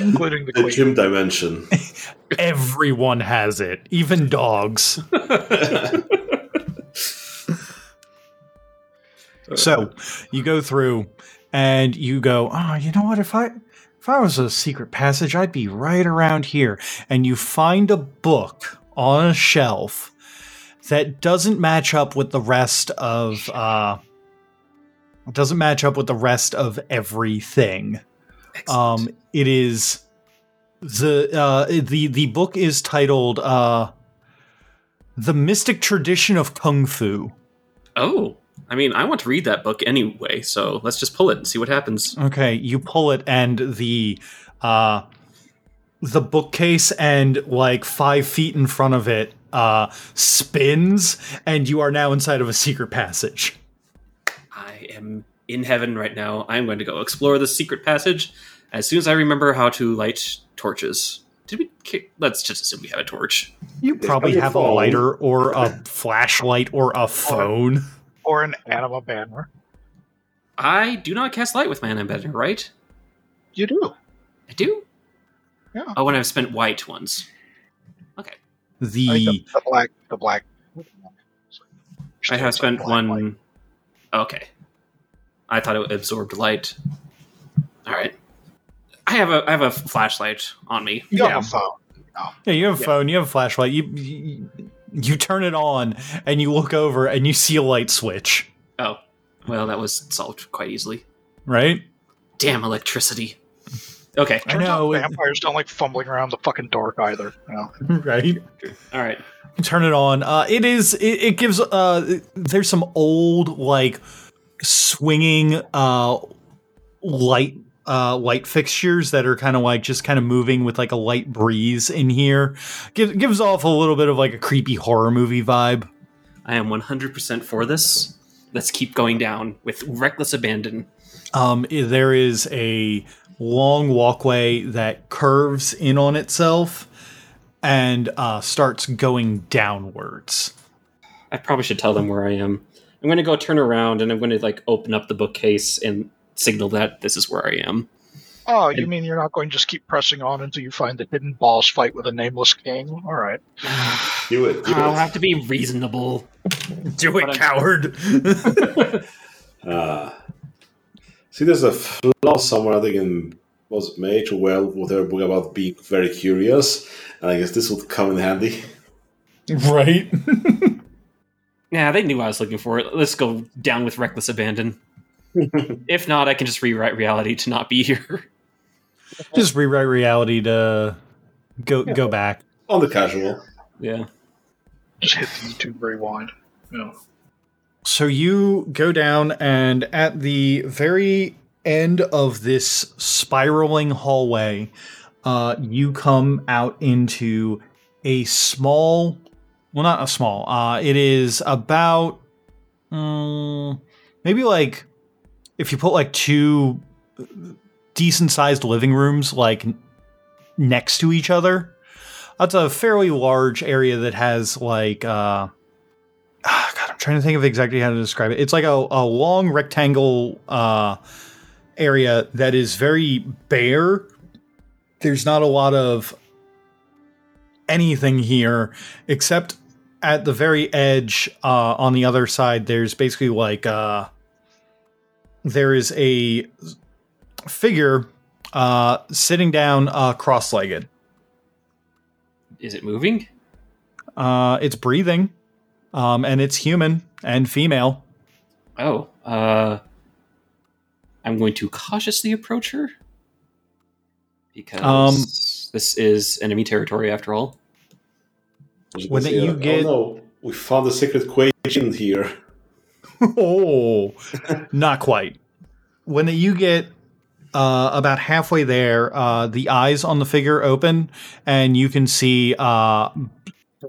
Including the
the
queen.
gym dimension.
Everyone has it, even dogs. so you go through and you go, oh, you know what? If I if I was a secret passage, I'd be right around here. And you find a book on a shelf that doesn't match up with the rest of uh doesn't match up with the rest of everything. Um, it is the uh, the the book is titled uh, "The Mystic Tradition of Kung Fu."
oh, I mean, I want to read that book anyway, so let's just pull it and see what happens.
Okay, you pull it, and the uh, the bookcase and like five feet in front of it uh, spins, and you are now inside of a secret passage.
I am in heaven right now. I'm going to go explore the secret passage as soon as I remember how to light torches. Did we? Let's just assume we have a torch.
You probably
your
have a lighter or a flashlight or a phone.
Or an anima banner.
I do not cast light with my anima banner, right?
You do.
I do.
Yeah.
Oh, when I've spent white ones. Okay,
I think
The
the, the black. The black.
I have spent
Black
one.
light.
Okay, I thought it absorbed light. All right, I have a I have a flashlight on me.
You
Yeah.
have a phone.
Yeah, you have a
Yeah.
phone, you have a flashlight. You, you you turn it on and you look over and you see a light switch,
Oh, well, that was solved quite easily.
right?
Damn electricity. Okay,
I
Turns
know.
vampires don't like fumbling around the fucking dark either. You know?
right?
all right.
Turn it on. Uh, it is. It, it gives. Uh, there's some old like swinging uh light uh, light fixtures that are kind of like just kind of moving with like a light breeze in here. Gives gives off a little bit of like a creepy horror movie vibe.
I am 100% for this. Let's keep going down with reckless abandon.
Um, there is a long walkway that curves in on itself and uh, starts going downwards.
I probably should tell them where I am. I'm going to go turn around and I'm going to like open up the bookcase and signal that this is where I am.
Oh, you mean you're not going to just keep pressing on until you find the hidden boss fight with a nameless king? All right.
Do it. Do
I'll
it.
have to be reasonable.
Do
it,
coward.
Uh, see, there's a flaw somewhere. I think in was it Mage or well, whatever book about being very curious, and I guess this would come in handy.
right?
Yeah, they knew I was looking for it. Let's go down with reckless abandon. if not, I can just rewrite reality to not be here.
Just rewrite reality to go go back.
On the casual.
yeah.
Just hit the YouTube rewind. Yeah.
So you go down, and at the very end of this spiraling hallway, uh, you come out into a small, well, not a small. Uh, it is about um, maybe like if you put like two decent sized living rooms like next to each other. That's a fairly large area that has like uh ah, God, I'm trying to think of exactly how to describe it. It's like a, a long rectangle uh, area that is very bare. There's not a lot of anything here except at the very edge uh, on the other side. There's basically like uh, there is a figure uh, sitting down uh, cross-legged.
Is it moving?
Uh, it's breathing, um, and it's human and female.
Oh, uh, I'm going to cautiously approach her because
Um,
this is enemy territory after all.
When
this
you
here?
get-
Oh no, we found the secret equation here.
oh, not quite. When you get uh, about halfway there, uh, the eyes on the figure open, and you can see uh,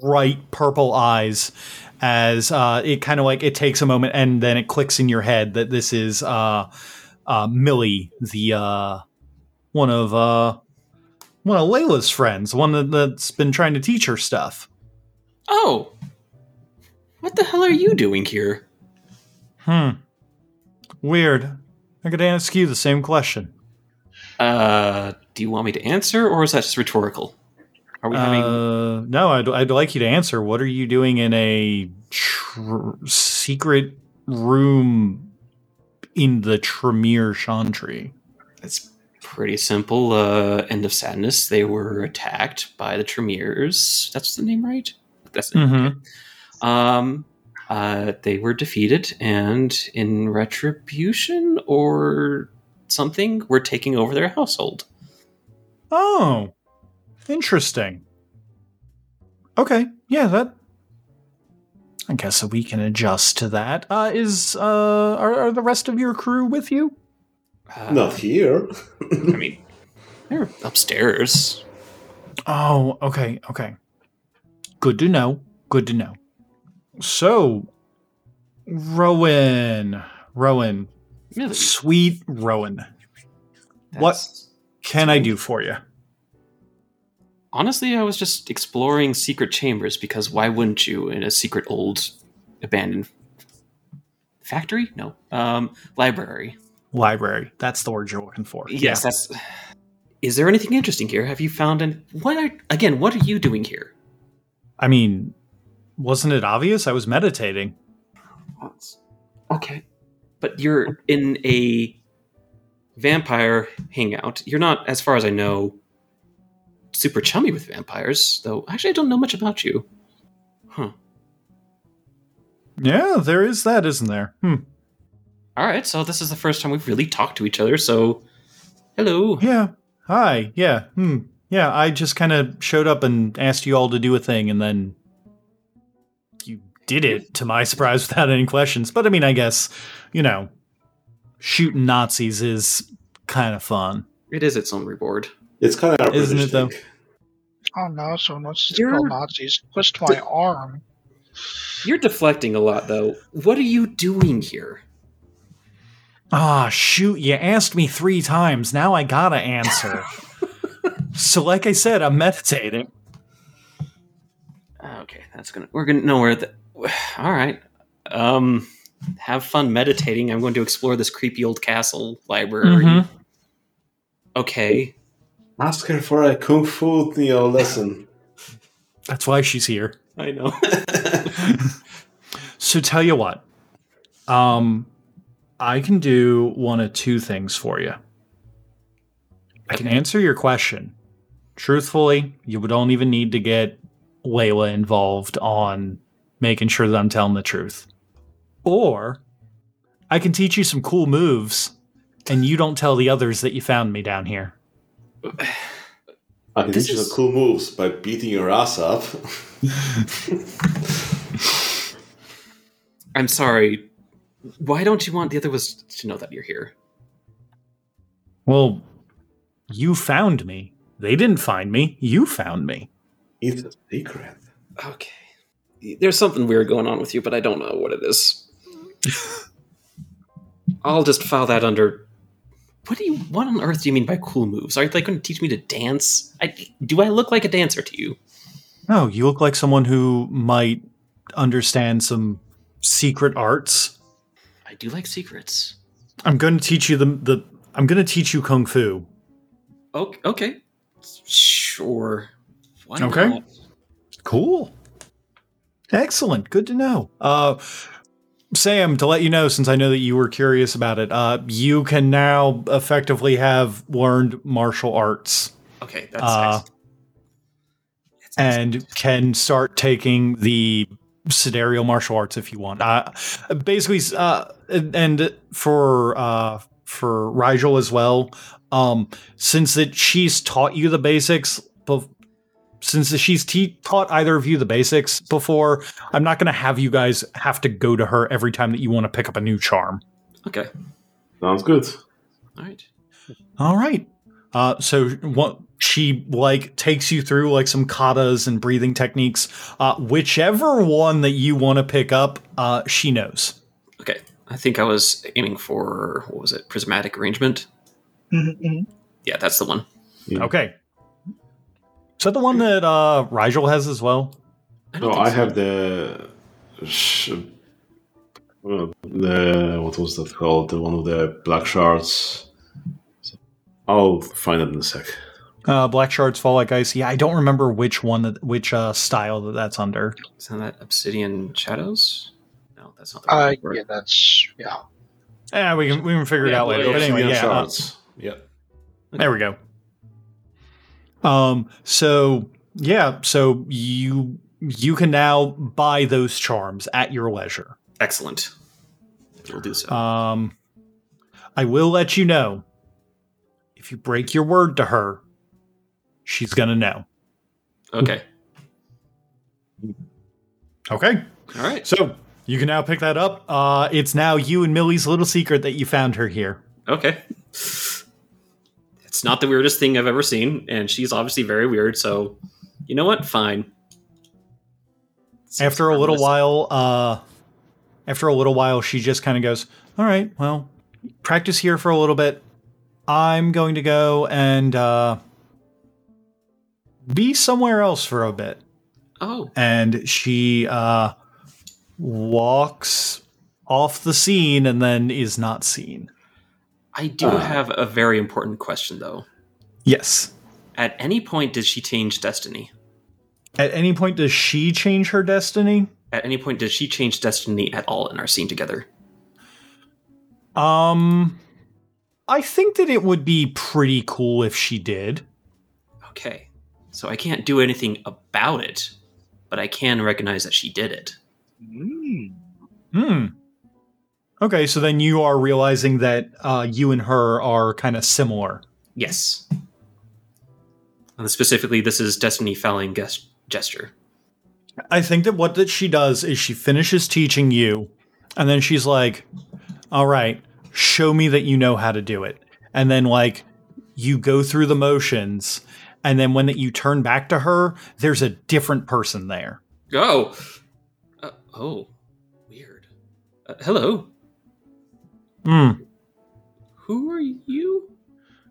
bright purple eyes as uh, it kind of like it takes a moment, and then it clicks in your head that this is uh, uh, Millie, the uh, one of uh, one of Layla's friends, one that's been trying to teach her stuff.
Oh, what the hell are you doing here?
Hmm. Weird. I could ask you the same question.
Uh, do you want me to answer, or is that just rhetorical? Are we having?
Uh, no, I'd, I'd like you to answer. What are you doing in a tr- secret room in the Tremere Chantry?
It's pretty simple. Uh, end of sadness. They were attacked by the Tremeres. That's the name, right? That's.
Mm-hmm.
Um, uh, they were defeated, and in retribution or something, we're taking over their household.
Oh, interesting. Okay, yeah, that. I guess that we can adjust to that. Uh, is uh, are, are the rest of your crew with you?
Uh,
Not here.
I mean, they're upstairs.
Oh, okay, okay. Good to know. Good to know. So, Rowan, Rowan,
Really?
sweet Rowan, What?
That's-
can I do for you?
Honestly, I was just exploring secret chambers because why wouldn't you in a secret old abandoned factory? No, um, library.
Library. That's the word you're looking for.
Yes, that's. Is there anything interesting here? Have you found an what? Are, again, what are you doing here?
I mean, wasn't it obvious? I was meditating.
Okay, but you're in a vampire hangout. You're not, as far as I know, super chummy with vampires. Though, actually, I don't know much about you. Huh.
Yeah, there is that, isn't there? Hmm.
All right, so this is the first time we've really talked to each other. So, hello.
Yeah. Hi. Yeah. Hmm. Yeah, I just kind of showed up and asked you all to do a thing, and then you did it to my surprise without any questions. But I mean, I guess, you know, shooting Nazis is kind of fun.
It is its own reward.
It's kind of
Isn't it, though?
Oh no, someone wants to
You're-
kill Nazis. Twist my arm.
You're deflecting a lot, though. What are you doing here?
Ah, shoot, you asked me three times. Now I gotta answer. so, like I said, I'm meditating.
Okay, that's gonna. We're gonna know where the. All right. Um, have fun meditating. I'm going to explore this creepy old castle library.
Mhm.
Okay.
Ask her for a kung fu you know, lesson.
That's why she's here.
I know.
So, tell you what, um, I can do one of two things for you. I can answer your question. Truthfully, you don't even need to get Layla involved on making sure that I'm telling the truth. Or I can teach you some cool moves and you don't tell the others that you found me down here.
I can
This
teach you
is-
some cool moves by beating your ass up.
I'm sorry. Why don't you want the other ones to know that you're here?
Well, you found me. They didn't find me. You found me.
It's a secret.
Okay. There's something weird going on with you, but I don't know what it is. I'll just file that under. What do you? What on earth do you mean by cool moves? Are they going to teach me to dance? I, do I look like a dancer to you?
No, you look like someone who might understand some secret arts.
I do like secrets.
I'm going to teach you the the. I'm going to teach you kung fu.
Okay. okay. Sure. Why
Okay.
not?
Cool. Excellent. Good to know. Uh, Sam, to let you know, since I know that you were curious about it, uh, you can now effectively have learned martial arts
Okay, that's
Uh,
nice.
And can start taking the sidereal martial arts if you want. Uh, basically, uh, and for uh, for Rigel as well, um, since that she's taught you the basics, bef- since she's te- taught either of you the basics before, I'm not going to have you guys have to go to her every time that you want to pick up a new charm.
Okay.
Sounds good.
All right.
All right. Uh, so what she like takes you through like some katas and breathing techniques. Uh, whichever one that you want to pick up, uh, she knows.
Okay. I think I was aiming for what was it? Prismatic arrangement.
Mhm.
Yeah, that's the one.
Yeah.
Okay. Is that the one that uh, Rigel has as well?
I
No,
think
I
so.
have the. Sh- uh, the what was that called? The one of the black shards. I'll find it in a sec.
Uh, Black shards fall like ice. Yeah, I don't remember which one that which uh, style that that's under.
Isn't that Obsidian Shadows? No, that's not the
Uh,
word.
yeah, that's yeah.
Yeah, we can we can figure it out later. But anyway,
Obsidian
yeah. uh,
shards. Yeah.
There we go. Um. So yeah. So you you can now buy those charms at your leisure.
Excellent. We'll do so.
Um. I will let you know if you break your word to her, she's gonna know.
okay.
Okay.
All right.
So you can now pick that up. Uh, it's now you and Millie's little secret that you found her here.
Okay. It's not the weirdest thing I've ever seen, and she's obviously very weird. So, you know what? Fine.
After a little while, uh, after a little while, she just kind of goes, "All right, well, practice here for a little bit. I'm going to go and uh, be somewhere else for a bit."
Oh,
And she uh, walks off the scene and then is not seen.
I do
Ah.
have a very important question, though.
Yes.
At any point, did she change destiny?
At any point, does she change her destiny?
At any point, does she change destiny at all in our scene together?
Um, I think that it would be pretty cool if she did.
Okay. So I can't do anything about it, but I can recognize that she did it.
Mm.
Okay, so then you are realizing that uh, you and her are kind of similar.
Yes. And specifically, this is destiny fouling ges- gesture.
I think that what that she does is she finishes teaching you, and then she's like, "All right, show me that you know how to do it." and then like you go through the motions, and then when you turn back to her, there's a different person there.
Oh. Uh, oh. Weird. Uh, hello.
Hmm.
Who are you?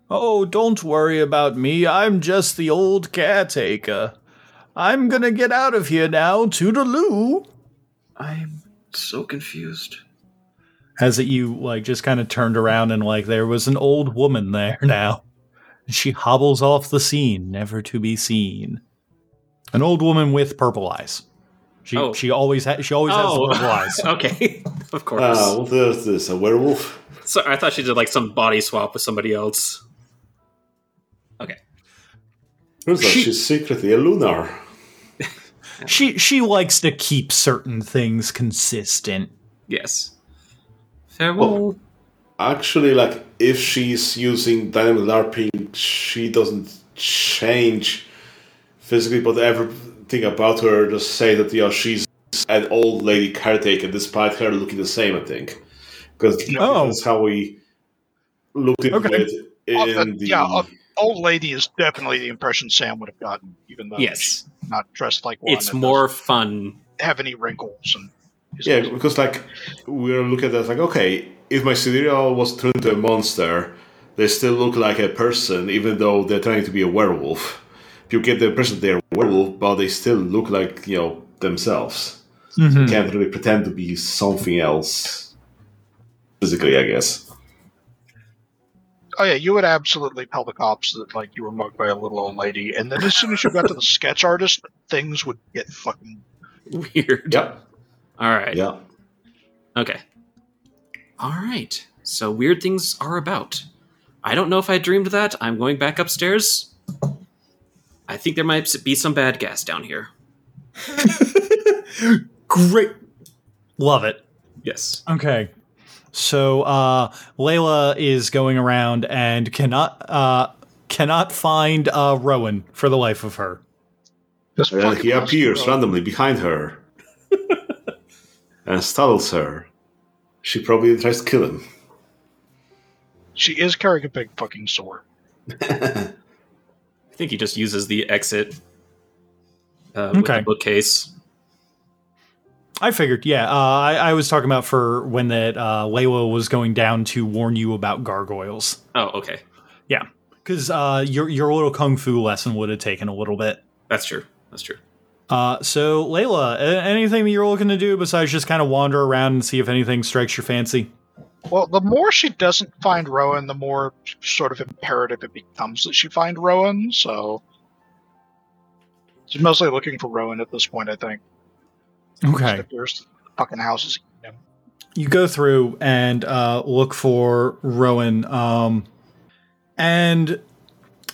Oh, don't worry about me. I'm just the old caretaker. I'm gonna get out of here now. Toodaloo.
I'm so confused.
As it you like just kind of turned around and like there was an old woman there now. And she hobbles off the scene, never to be seen. An old woman with purple eyes. She
Oh.
she always ha- she always has the purple eyes.
okay. of course.
Ah, what is this? A werewolf?
So I thought she did like some body swap with somebody else. Okay.
Looks like
She-
she's secretly a lunar.
She she likes to keep certain things consistent.
Yes. Farewell.
Actually, like if she's using dynamic LARPing, she doesn't change physically, but everything about her just say that you know she's an old lady caretaker, despite her looking the same. I think because
Oh.
that's how we looked into
Okay.
it in the.
yeah, Old lady is definitely the impression Sam would have gotten, even though
yes.
she's not dressed like one.
It's more fun.
doesn't have any wrinkles and. is-
Yeah, because like we're looking at that like okay, if my scenario was turned into a monster, they still look like a person, even though they're trying to be a werewolf. You get the impression they're a werewolf, but they still look like you know themselves.
Mhm.
Can't really pretend to be something else physically, I guess.
Oh yeah, you would absolutely tell the cops that like you were mugged by a little old lady, and then as soon as you got to the sketch artist, things would get fucking.
Weird.
Yep.
All right.
Yeah.
Okay. All right. So weird things are about. I don't know if I dreamed that. I'm going back upstairs. I think there might be some bad gas down here.
Great. Love it.
Yes.
Okay. So uh Layla is going around and cannot uh cannot find uh Rowan for the life of her.
Just
And he appears randomly behind her and startles her. She probably tries to kill him.
She is carrying a big fucking sword.
I think he just uses the exit uh, with
Okay.
the bookcase.
I figured, yeah. Uh, I, I was talking about for when that uh, Layla was going down to warn you about gargoyles.
Oh, okay.
Yeah, because uh, your your little kung fu lesson would have taken a little bit.
That's true. That's true.
Uh, so Layla, anything that you're looking to do besides just kind of wander around and see if anything strikes your fancy?
Well, the more she doesn't find Rowan, the more sort of imperative it becomes that she find Rowan. So she's mostly looking for Rowan at this point. I think.
Okay.
There's fucking houses. him.
you go through and uh, look for Rowan, um, and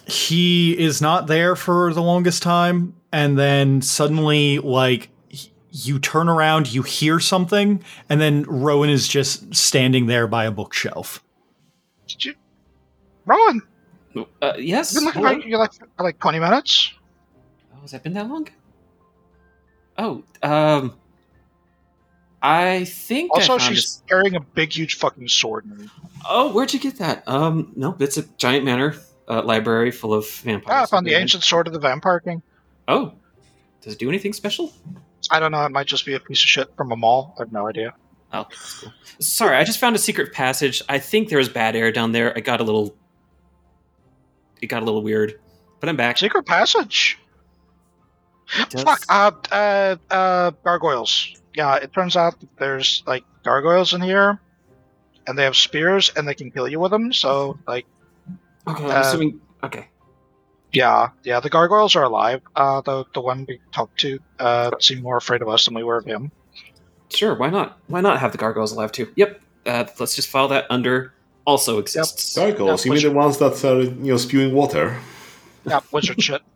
he is not there for the longest time. And then suddenly, like, you turn around, you hear something, and then Rowan is just standing there by a bookshelf.
Did you, Rowan?
Uh, yes.
You've been looking
hello?
for you like for like twenty minutes.
Oh, has that been that long? Oh, um, I think. I
Also,
found
she's
a-
carrying a big, huge fucking sword. And,
Oh, where'd you get that? Um, no, it's a giant manor uh, library full of vampires.
ah, I found the ancient sword of the Vampire King.
Oh, does it do anything special?
I don't know. It might just be a piece of shit from a mall. I have no idea.
Oh, that's cool. Sorry, I just found a secret passage. I think there was bad air down there. I got a little. It got a little weird, but I'm back.
Secret passage.
Does-
Fuck. Uh, uh, uh, gargoyles. Yeah, it turns out that there's like gargoyles in here, and they have spears, and they can kill you with them. So, like,
Okay, I'm
uh,
assuming. Okay.
Yeah, yeah, the gargoyles are alive. Uh, the the one we talked to uh seemed more afraid of us than we were of him.
Sure, why not? Why not have the gargoyles alive too? Yep. Uh, let's just file that under also exists.
Gargoyles,
Yeah,
you mean the ones that are you know spewing water?
Yeah, wizard shit.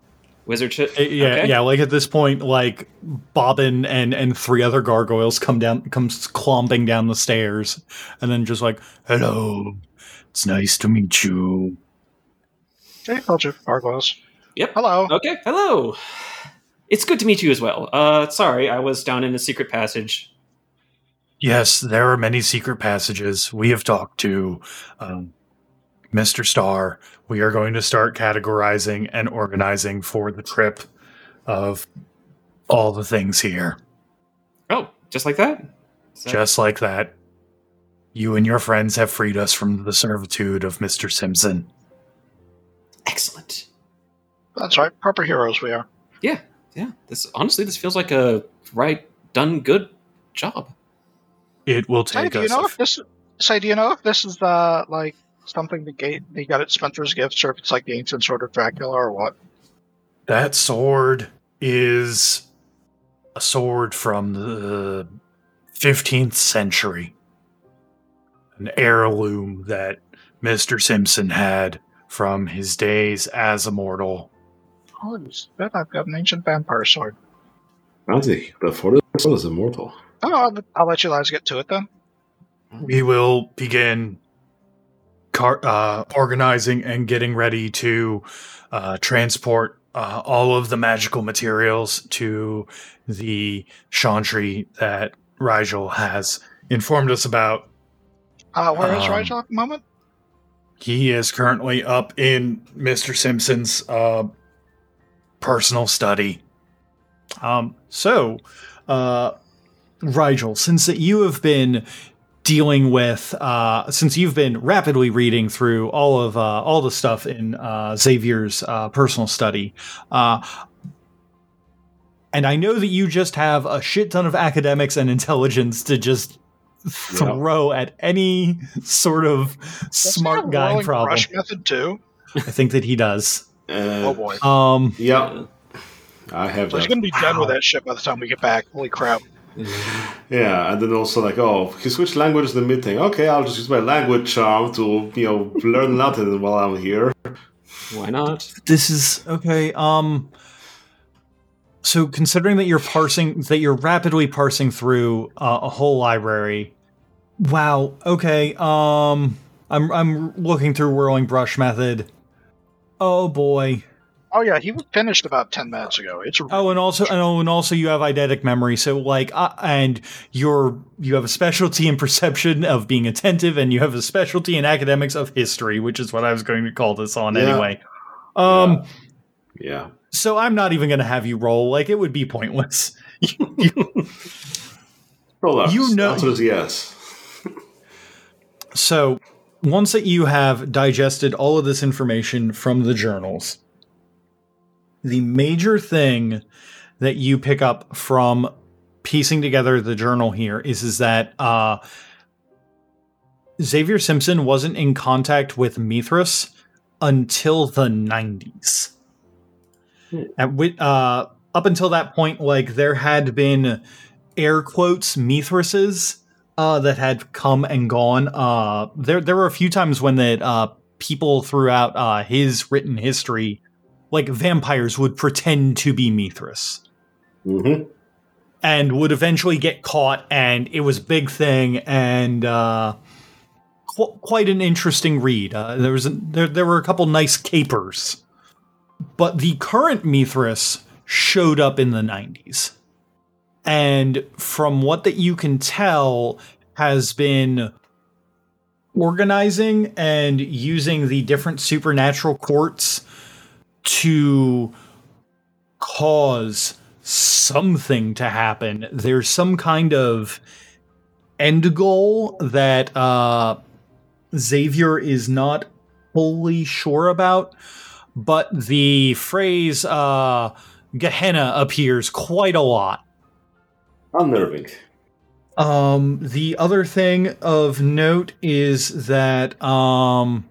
Wizard shit.
Uh, Yeah,
Okay.
yeah. Like at this point, like Bobbin and and three other gargoyles come down, comes clomping down the stairs, and then just like,
Hello. It's nice to meet you.
Okay, told you, gargoyles.
Yep.
Hello.
Okay. Hello. It's good to meet you as well. Uh, sorry, I was down in a secret passage.
Yes, there are many secret passages. We have talked to um,
Mr. Star. we are going to start categorizing and organizing for the trip of all the things here.
Oh, just like that? Is that-
Just like that. You and your friends have freed us from the servitude of Mr. Simpson.
Excellent.
That's right. Proper heroes we are.
Yeah, yeah. This honestly, this feels like a right done good job.
It will
Say,
take
do you
us.
know if this? Say, do you know if this is uh like something the gate they got at Spencer's Gifts, or if it's like the ancient sword of Dracula, or what?
That sword is a sword from the 15th century. An heirloom that Mr. Simpson had from his days as a mortal.
Oh, it's- bet I've got an ancient vampire sword.
Bounty, the Fortis is immortal.
Oh, I'll, I'll let you guys get to it then.
We will begin car- uh, organizing and getting ready to uh, transport uh, all of the magical materials to the chantry that Rigel has informed us about.
Uh, where is
Um,
Rigel at the moment?
He is currently up in Mr. Simpson's uh, personal study. Um, so, uh, Rigel, since that you have been dealing with, uh, since you've been rapidly reading through all of uh, all the stuff in uh, Xavier's uh, personal study, uh, and I know that you just have a shit ton of academics and intelligence to just throw at any sort of
Does
smart guy
rolling
problem.
Brush method too.
I think that he does.
Uh,
Oh boy.
Um,
Yeah, I have
So he's gonna be done with that shit by the time we get back. Holy crap!
Yeah, and then also like, oh, he switched languages in the thing. Okay, I'll just use my language charm to, you know, learn Latin while I'm here.
Why not?
this is okay. Um, so considering that you're parsing, that you're rapidly parsing through uh, a whole library. Wow. Okay. Um, I'm I'm looking through whirling brush method. Oh boy.
Oh yeah, he was finished about ten minutes ago. It's
Oh, and also, oh, and also, you have eidetic memory. So, like, uh, and you're you have a specialty in perception of being attentive, and you have a specialty in academics of history, which is what I was going to call this on
Yeah.
anyway. Um,
Yeah.
So I'm not even going to have you roll. Like, it would be pointless. You- you-
Roll
You know-
Answer yes.
so, once that you have digested all of this information from the journals, the major thing that you pick up from piecing together the journal here is is that uh, Xavier Simpson wasn't in contact with Mithras until the 90s. At uh, up until that point, like there had been air quotes Mithrases uh, that had come and gone. Uh, there there were a few times when that uh, people throughout uh, his written history, like vampires, would pretend to be Mithras
Mm-hmm.
and would eventually get caught, and it was a big thing and. Uh, qu- Quite an interesting read. Uh, there was a, there there were a couple nice capers, but the current Mithras showed up in the '90s, and from what that you can tell, has been organizing and using the different supernatural courts to cause something to happen. There's some kind of end goal that uh, Xavier is not fully sure about, but the phrase uh, Gehenna appears quite a lot.
Unnerving.
Um, the other thing of note is that um,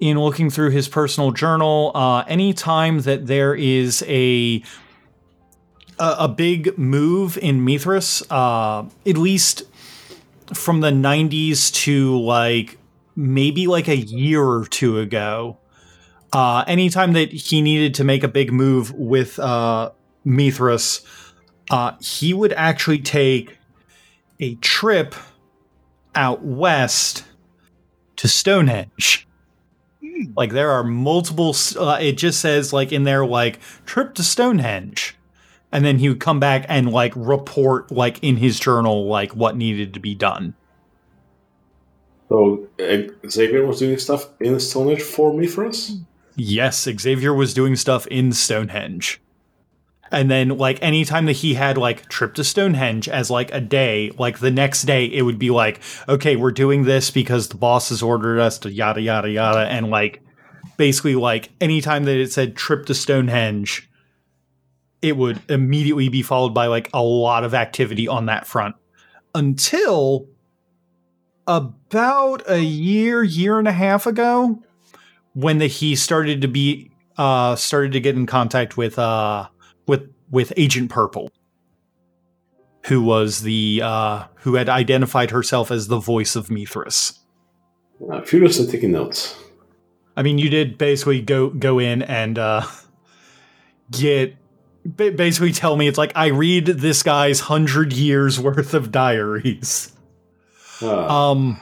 in looking through his personal journal, uh, anytime that there is a a, a big move in Mithras, uh, at least from the 90s to like maybe like a year or two ago, uh, anytime that he needed to make a big move with uh, Mithras, uh, he would actually take a trip out west to Stonehenge.
Hmm.
Like there are multiple. Uh, it just says like in there like trip to Stonehenge, and then he would come back and like report like in his journal like what needed to be done.
So uh, Xavier was doing stuff in Stonehenge for me for us.
Yes, Xavier was doing stuff in Stonehenge. And then, like, anytime that he had, like, trip to Stonehenge as, like, a day, like, the next day, it would be like, okay, we're doing this because the boss has ordered us to yada, yada, yada. And, like, basically, like, anytime that it said trip to Stonehenge, it would immediately be followed by, like, a lot of activity on that front. Until about a year, year and a half ago, when the, he started to be uh started to get in contact with uh with with Agent Purple, who was the uh who had identified herself as the voice of Mithras.
Uh, and taking notes.
I mean, you did basically go go in and uh get basically tell me it's like I read this guy's hundred years worth of diaries.
Ah,
Um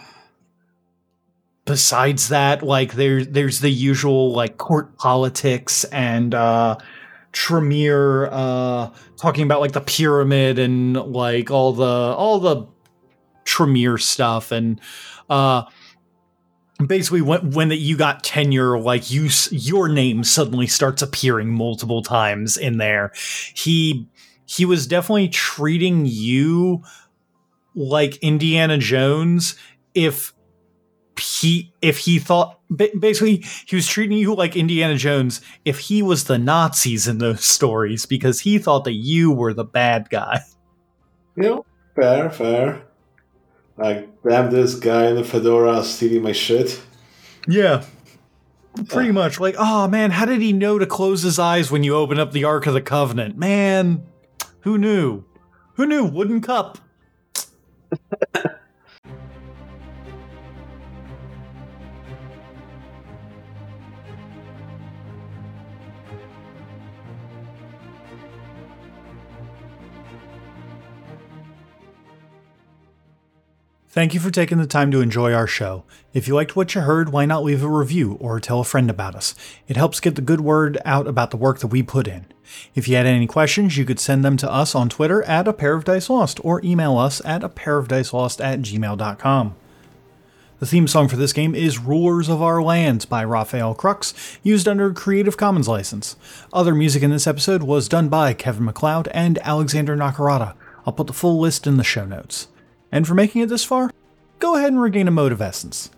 besides that, like there there's the usual like court politics and uh Tremere uh talking about like the pyramid and like all the all the Tremere stuff and uh basically when when that you got tenure like you your name suddenly starts appearing multiple times in there. He he was definitely treating you like Indiana Jones if he if he thought basically he was treating you like Indiana Jones if he was the Nazis in those stories because he thought that you were the bad guy.
you know, fair, fair. Like, damn this guy in the fedora stealing my shit.
Yeah. Pretty much like, oh man, how did he know to close his eyes when you open up the Ark of the Covenant? Man, who knew? Who knew? Wooden cup. Thank you for taking the time to enjoy our show. If you liked what you heard, why not leave a review or tell a friend about us? It helps get the good word out about the work that we put in. If you had any questions, you could send them to us on Twitter at a pair of dice lost or email us at a pair of dice lost at gmail.com. The theme song for this game is Rulers of Our Lands by Rafael Krux, used under a Creative Commons license. Other music in this episode was done by Kevin MacLeod and Alexander Nakarada. I'll put the full list in the show notes. And for making it this far, go ahead and regain a mote of essence.